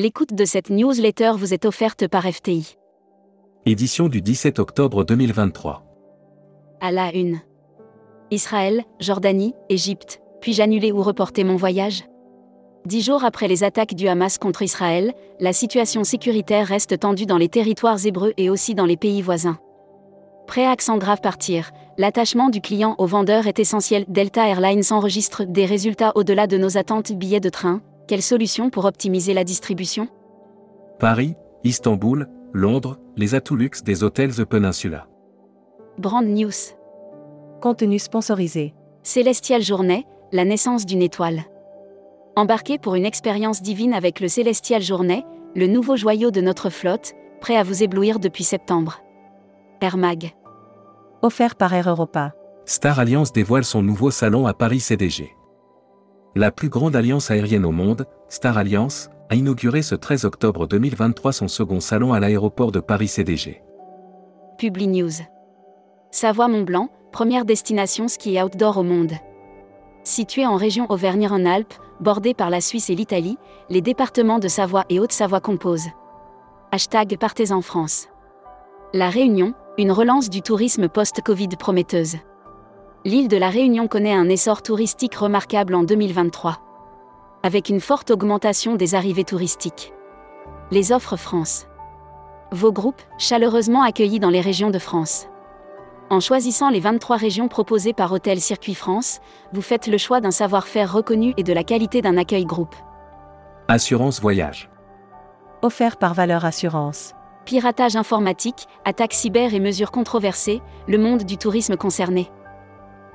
L'écoute de cette newsletter vous est offerte par FTI. Édition du 17 octobre 2023. À la une. Israël, Jordanie, Égypte, puis-je annuler ou reporter mon voyage? Dix jours après les attaques du Hamas contre Israël, la situation sécuritaire reste tendue dans les territoires hébreux et aussi dans les pays voisins. Prêt à accent grave partir, l'attachement du client au vendeur est essentiel. Delta Airlines enregistre des résultats au-delà de nos attentes billets de train. Quelle solution pour optimiser la distribution? Paris, Istanbul, Londres, les atouts luxe des hôtels The Peninsula. Brand News. Contenu sponsorisé. Célestial Journée, la naissance d'une étoile. Embarquez pour une expérience divine avec le Célestial Journée, le nouveau joyau de notre flotte, prêt à vous éblouir depuis septembre. Air Mag. Offert par Air Europa. Star Alliance dévoile son nouveau salon à Paris CDG. La plus grande alliance aérienne au monde, Star Alliance, a inauguré ce 13 octobre 2023 son second salon à l'aéroport de Paris CDG. Publi News. Savoie-Mont-Blanc, première destination ski outdoor au monde. Située en région Auvergne-Rhône-Alpes, bordée par la Suisse et l'Italie, les départements de Savoie et Haute-Savoie composent. Hashtag Partez en France. La Réunion, une relance du tourisme post-Covid prometteuse. L'île de la Réunion connaît un essor touristique remarquable en 2023. Avec une forte augmentation des arrivées touristiques. Les offres France. Vos groupes, chaleureusement accueillis dans les régions de France. En choisissant les 23 régions proposées par Hôtel Circuit France, vous faites le choix d'un savoir-faire reconnu et de la qualité d'un accueil groupe. Assurance voyage. Offert par Valeur Assurance. Piratage informatique, attaques cyber et mesures controversées, le monde du tourisme concerné.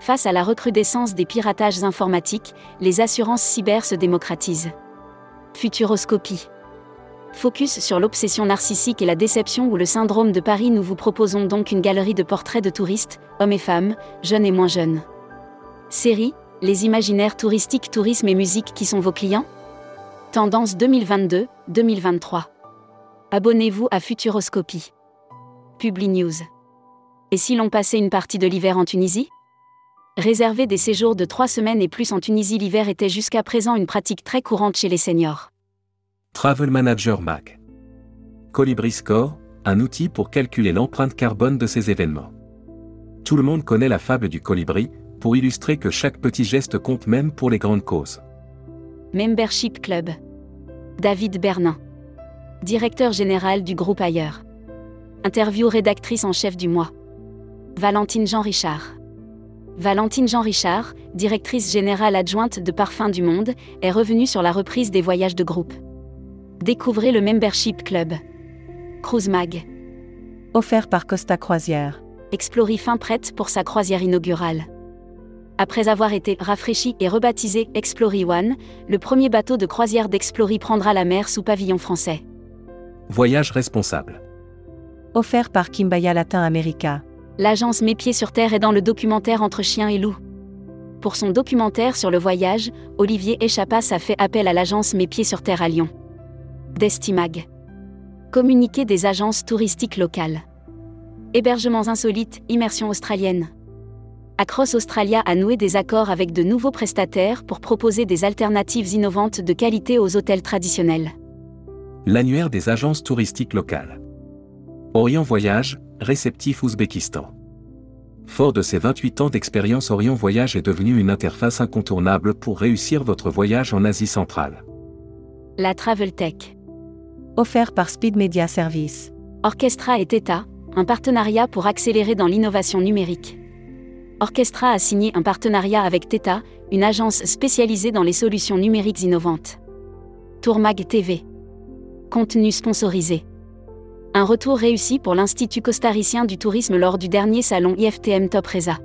Face à la recrudescence des piratages informatiques, les assurances cyber se démocratisent. Futuroscopie. Focus sur l'obsession narcissique et la déception ou le syndrome de Paris, nous vous proposons donc une galerie de portraits de touristes, hommes et femmes, jeunes et moins jeunes. Série, les imaginaires touristiques, tourisme et musique qui sont vos clients? Tendance 2022-2023. Abonnez-vous à Futuroscopie. Publi News. Et si l'on passait une partie de l'hiver en Tunisie? Réserver des séjours de trois semaines et plus en Tunisie l'hiver était jusqu'à présent une pratique très courante chez les seniors. Travel Manager Mac. Colibri Score, un outil pour calculer l'empreinte carbone de ces événements. Tout le monde connaît la fable du colibri, pour illustrer que chaque petit geste compte même pour les grandes causes. Membership Club. David Bernin. Directeur général du groupe Ailleurs. Interview rédactrice en chef du mois. Valentine Jean Richard. Valentine Jean Richard, directrice générale adjointe de Parfums du Monde, est revenue sur la reprise des voyages de groupe. Découvrez le Membership Club. Cruise Mag. Offert par Costa Croisière. Explory fin prête pour sa croisière inaugurale. Après avoir été rafraîchi et rebaptisé Explory One, le premier bateau de croisière d'Explory prendra la mer sous pavillon français. Voyage responsable. Offert par Kimbaya Latin America. L'agence Mes Pieds sur Terre est dans le documentaire Entre chiens et loups. Pour son documentaire sur le voyage, Olivier Echapas a fait appel à l'agence Mes Pieds sur Terre à Lyon. Destimag. Communiqué des agences touristiques locales. Hébergements insolites, immersion australienne. Across Australia a noué des accords avec de nouveaux prestataires pour proposer des alternatives innovantes de qualité aux hôtels traditionnels. L'annuaire des agences touristiques locales. Orient Voyage, réceptif Ouzbékistan. Fort de ses 28 ans d'expérience, Orient Voyage est devenu une interface incontournable pour réussir votre voyage en Asie centrale. La Travel Tech. Offert par Speed Media Service. Orchestra et Theta, un partenariat pour accélérer dans l'innovation numérique. Orchestra a signé un partenariat avec Theta, une agence spécialisée dans les solutions numériques innovantes. Tourmag TV. Contenu sponsorisé. Un retour réussi pour l'Institut costaricien du tourisme lors du dernier salon IFTM Top Reza.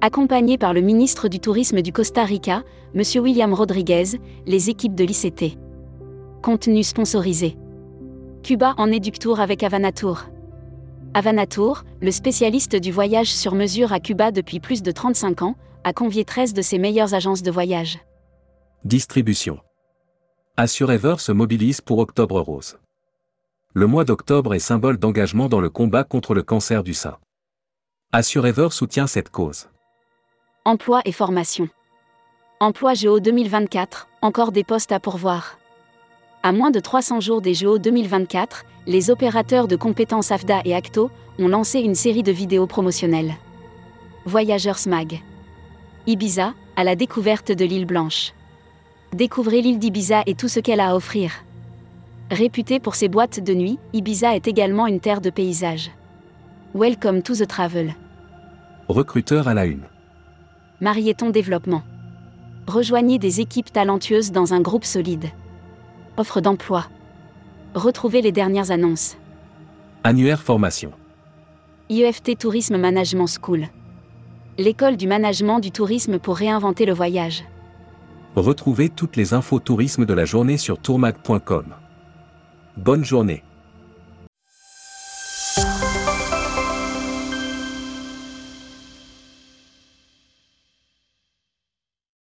Accompagné par le ministre du Tourisme du Costa Rica, M. William Rodriguez, les équipes de l'ICT. Contenu sponsorisé. Cuba en éductour avec Avanatour. Avanatour, le spécialiste du voyage sur mesure à Cuba depuis plus de 35 ans, a convié 13 de ses meilleures agences de voyage. Distribution. Assurever se mobilise pour Octobre Rose. Le mois d'octobre est symbole d'engagement dans le combat contre le cancer du sein. Assurever soutient cette cause. Emploi et formation. Emploi Géo 2024, encore des postes à pourvoir. À moins de 300 jours des JO 2024, les opérateurs de compétences AFDA et Acto ont lancé une série de vidéos promotionnelles. Voyageurs Mag. Ibiza, à la découverte de l'île Blanche. Découvrez l'île d'Ibiza et tout ce qu'elle a à offrir. Réputée pour ses boîtes de nuit, Ibiza est également une terre de paysages. Welcome to the travel. Recruteur à la une. Marieton Développement. Rejoignez des équipes talentueuses dans un groupe solide. Offre d'emploi. Retrouvez les dernières annonces. Annuaire formation. IEFT Tourisme Management School. L'école du management du tourisme pour réinventer le voyage. Retrouvez toutes les infos tourisme de la journée sur tourmag.com. Bonne journée.